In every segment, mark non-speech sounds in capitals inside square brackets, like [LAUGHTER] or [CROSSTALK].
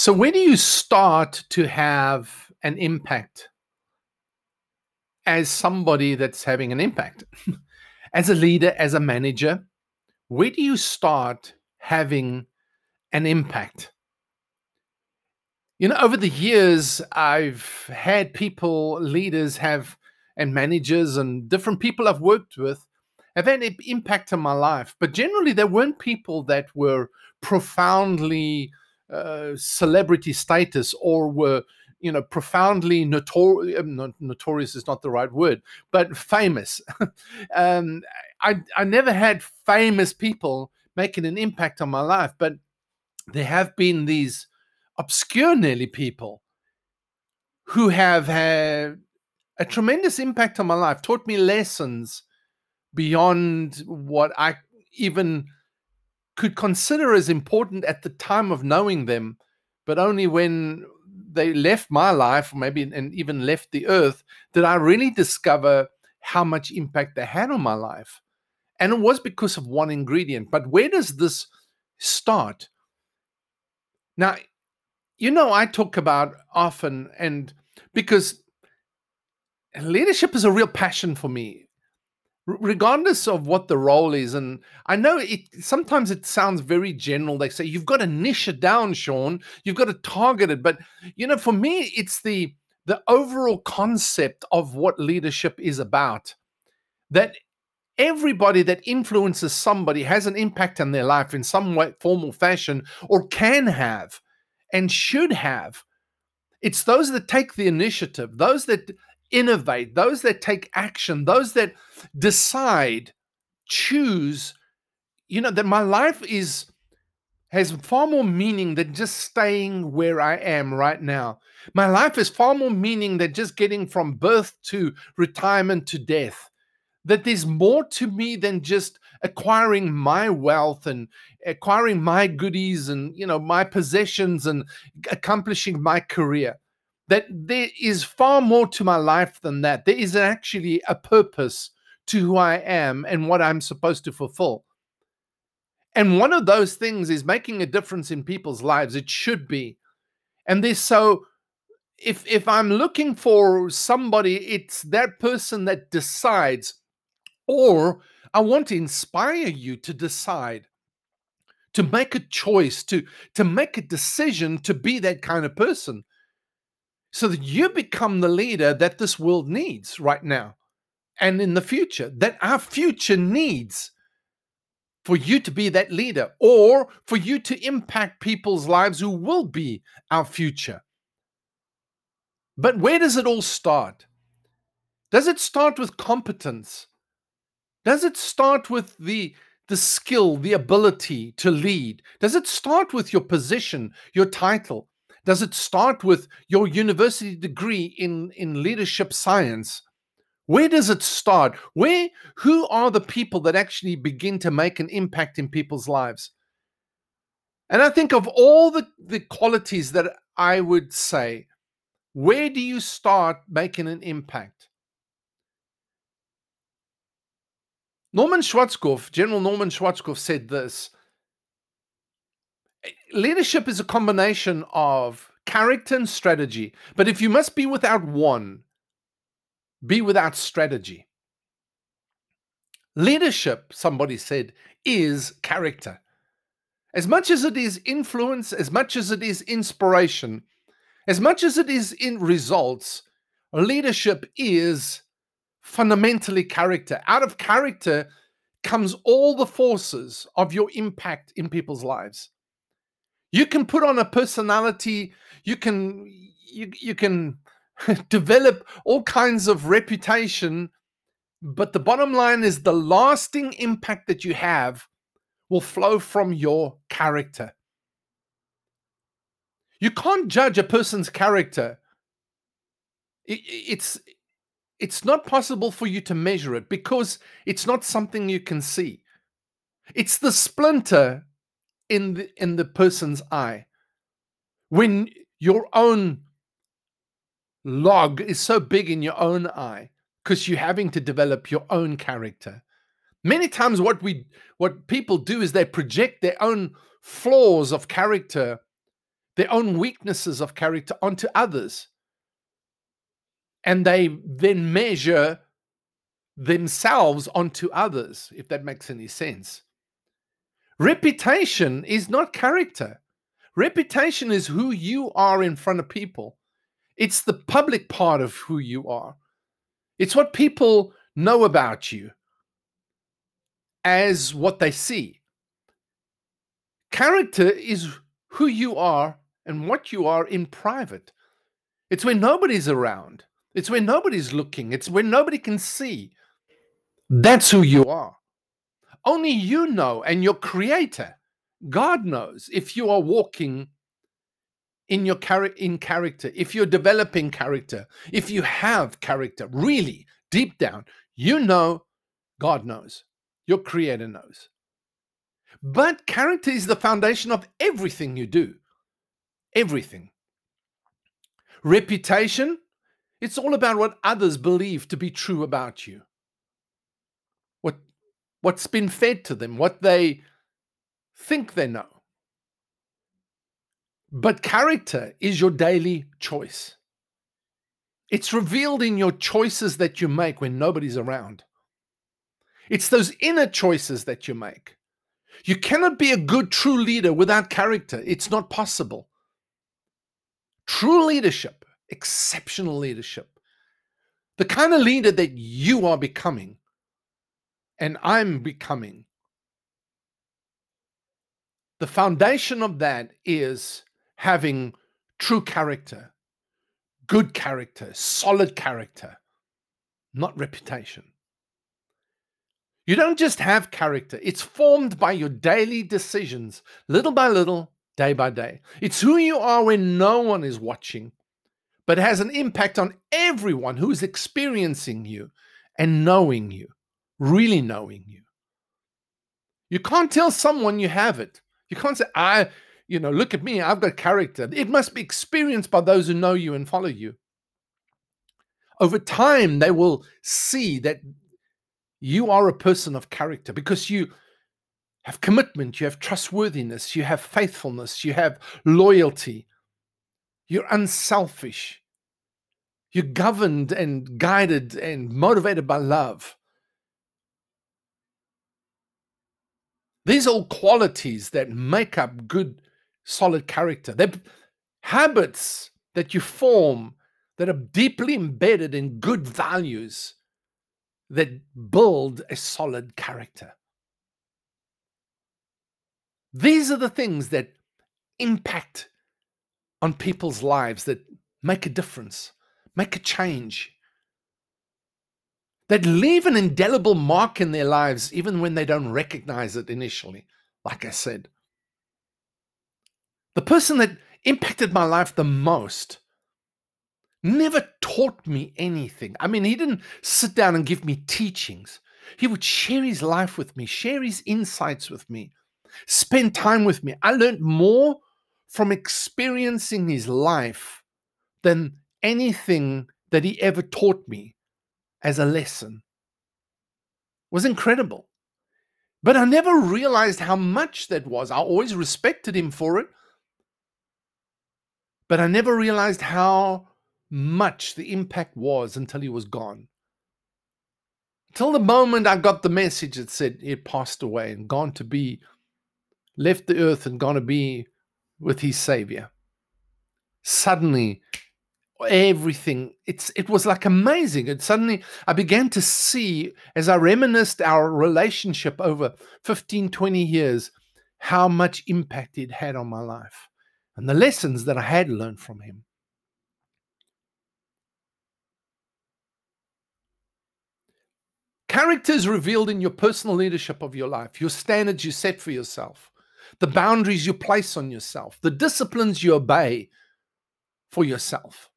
So, where do you start to have an impact as somebody that's having an impact? [LAUGHS] as a leader, as a manager, where do you start having an impact? You know, over the years, I've had people, leaders have, and managers and different people I've worked with have had an impact on my life. But generally, there weren't people that were profoundly uh, celebrity status or were you know profoundly notorious um, notorious is not the right word but famous. [LAUGHS] Um, I, I never had famous people making an impact on my life but there have been these obscure nearly people who have had a tremendous impact on my life taught me lessons beyond what i even could consider as important at the time of knowing them, but only when they left my life, maybe and even left the earth, did I really discover how much impact they had on my life. And it was because of one ingredient. But where does this start? Now, you know, I talk about often, and because leadership is a real passion for me regardless of what the role is and i know it sometimes it sounds very general they say you've got to niche it down Shaun. You've got to target it but you know for me it's the the overall concept of what leadership is about that everybody that influences somebody has an impact on their life in some way form or fashion or can have and should have. It's those that take the initiative those that innovate, those that take action, those that decide, choose, you know, that my life is has far more meaning than just staying where I am right now. My life is far more meaning than just getting from birth to retirement to death. That there's more to me than just acquiring my wealth and acquiring my goodies and you know my possessions and accomplishing my career that there is far more to my life than that. There is actually a purpose to who I am and what I'm supposed to fulfill. And one of those things is making a difference in people's lives. It should be. And there's so if if I'm looking for somebody, it's that person that decides, or I want to inspire you to decide, to make a choice, to to make a decision to be that kind of person so that you become the leader that this world needs right now and in the future, that our future needs for you to be that leader or for you to impact people's lives who will be our future. But where does it all start? Does it start with competence? Does it start with the the skill, the ability to lead? Does it start with your position, your title? Does it start with your university degree in, in leadership science? Where does it start? Where who are the people that actually begin to make an impact in people's lives? And I think of all the, the qualities that I would say, where do you start making an impact? Norman Schwarzkopf, General Norman Schwarzkopf said this Eh, leadership is a combination of character and strategy. But if you must be without one, be without strategy. Leadership, somebody said, is character. As much as it is influence, as much as it is inspiration, as much as it is in results, leadership is fundamentally character. Out of character comes all the forces of your impact in people's lives. You can put on a personality, you can you, you can [LAUGHS] develop all kinds of reputation, but the bottom line is the lasting impact that you have will flow from your character. You can't judge a person's character. It's it's not possible for you to measure it because it's not something you can see. It's the splinter in the in the person's eye. When your own log is so big in your own eye because you're having to develop your own character. Many times what we what people do is they project their own flaws of character, their own weaknesses of character onto others. And they then measure themselves onto others, if that makes any sense. Reputation is not character. Reputation is who you are in front of people. It's the public part of who you are. It's what people know about you as what they see. Character is who you are and what you are in private. It's when nobody's around. It's when nobody's looking. It's when nobody can see. That's who you are. Only you know, and your creator, God knows if you are walking in your char- in character, if you're developing character, if you have character, really deep down, you know, God knows, your creator knows. But character is the foundation of everything you do. Everything. Reputation, it's all about what others believe to be true about you. What what's been fed to them, what they think they know. But character is your daily choice. It's revealed in your choices that you make when nobody's around. It's those inner choices that you make. You cannot be a good, true leader without character. It's not possible. True leadership, exceptional leadership, the kind of leader that you are becoming and I'm becoming, the foundation of that is having true character, good character, solid character, not reputation. You don't just have character, it's formed by your daily decisions, little by little, day by day. It's who you are when no one is watching, but has an impact on everyone who is experiencing you and knowing you, really knowing you. You can't tell someone you have it. You can't say, I, you know, look at me, I've got character. It must be experienced by those who know you and follow you. Over time, they will see that you are a person of character because you have commitment, you have trustworthiness, you have faithfulness, you have loyalty, you're unselfish, you're governed and guided and motivated by love. These are all qualities that make up good, solid character. They're habits that you form that are deeply embedded in good values that build a solid character. These are the things that impact on people's lives, that make a difference, make a change that leave an indelible mark in their lives even when they don't recognize it initially, like I said. The person that impacted my life the most never taught me anything. I mean, he didn't sit down and give me teachings. He would share his life with me, share his insights with me, spend time with me. I learned more from experiencing his life than anything that he ever taught me as a lesson was incredible. But I never realized how much that was. I always respected him for it. But I never realized how much the impact was until he was gone. Till the moment I got the message that said he had passed away and gone to be, left the earth and gone to be with his Savior. Suddenly, everything. It's it was like amazing. And suddenly i began to see as i reminisced our relationship over 15 20 years how much impact it had on my life and the lessons that i had learned from him. Character is revealed in your personal leadership of your life your standards you set for yourself the boundaries you place on yourself, the disciplines you obey for yourself.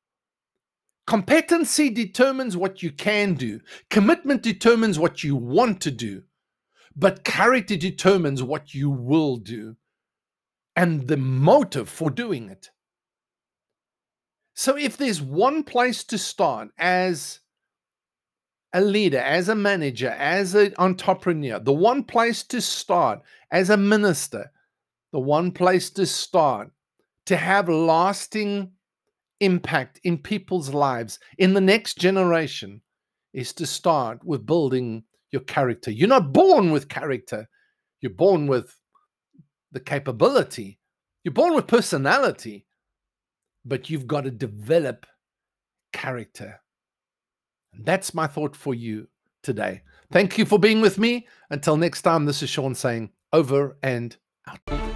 Competency determines what you can do, commitment determines what you want to do, but character determines what you will do. And the motive for doing it. So, if there's one place to start as a leader, as a manager, as an entrepreneur, the one place to start as a minister, the one place to start to have lasting impact in people's lives in the next generation is to start with building your character. You're not born with character, you're born with the capability, you're born with personality, but you've got to develop character. And that's my thought for you today. Thank you for being with me. Until next time, this is Shaun saying over and out.